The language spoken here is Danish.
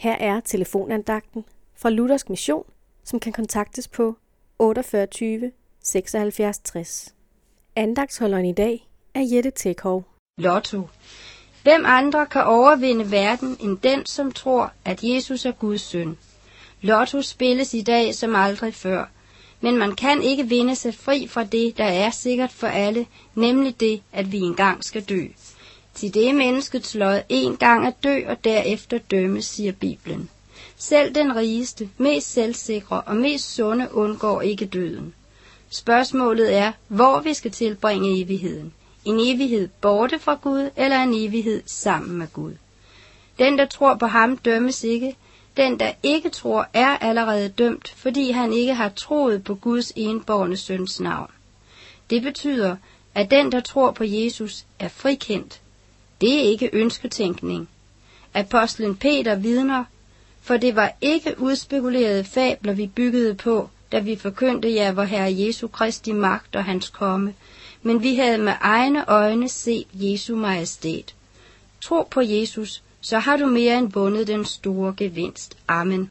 Her er telefonandagten fra Luthersk Mission, som kan kontaktes på 48 76 60. Andagtsholderen i dag er Jette Tekhov. Lotto. Hvem andre kan overvinde verden end den, som tror, at Jesus er Guds søn? Lotto spilles i dag som aldrig før, men man kan ikke vinde sig fri fra det, der er sikkert for alle, nemlig det, at vi engang skal dø. Til det er menneskets lod en gang at dø og derefter dømme, siger Bibelen. Selv den rigeste, mest selvsikre og mest sunde undgår ikke døden. Spørgsmålet er, hvor vi skal tilbringe evigheden. En evighed borte fra Gud, eller en evighed sammen med Gud. Den, der tror på ham, dømmes ikke. Den, der ikke tror, er allerede dømt, fordi han ikke har troet på Guds enborne søns navn. Det betyder, at den, der tror på Jesus, er frikendt. Det er ikke ønsketænkning. Apostlen Peter vidner, for det var ikke udspekulerede fabler, vi byggede på, da vi forkyndte jer vor Herre Jesu Kristi magt og hans komme, men vi havde med egne øjne set Jesu majestæt. Tro på Jesus, så har du mere end vundet den store gevinst. Amen.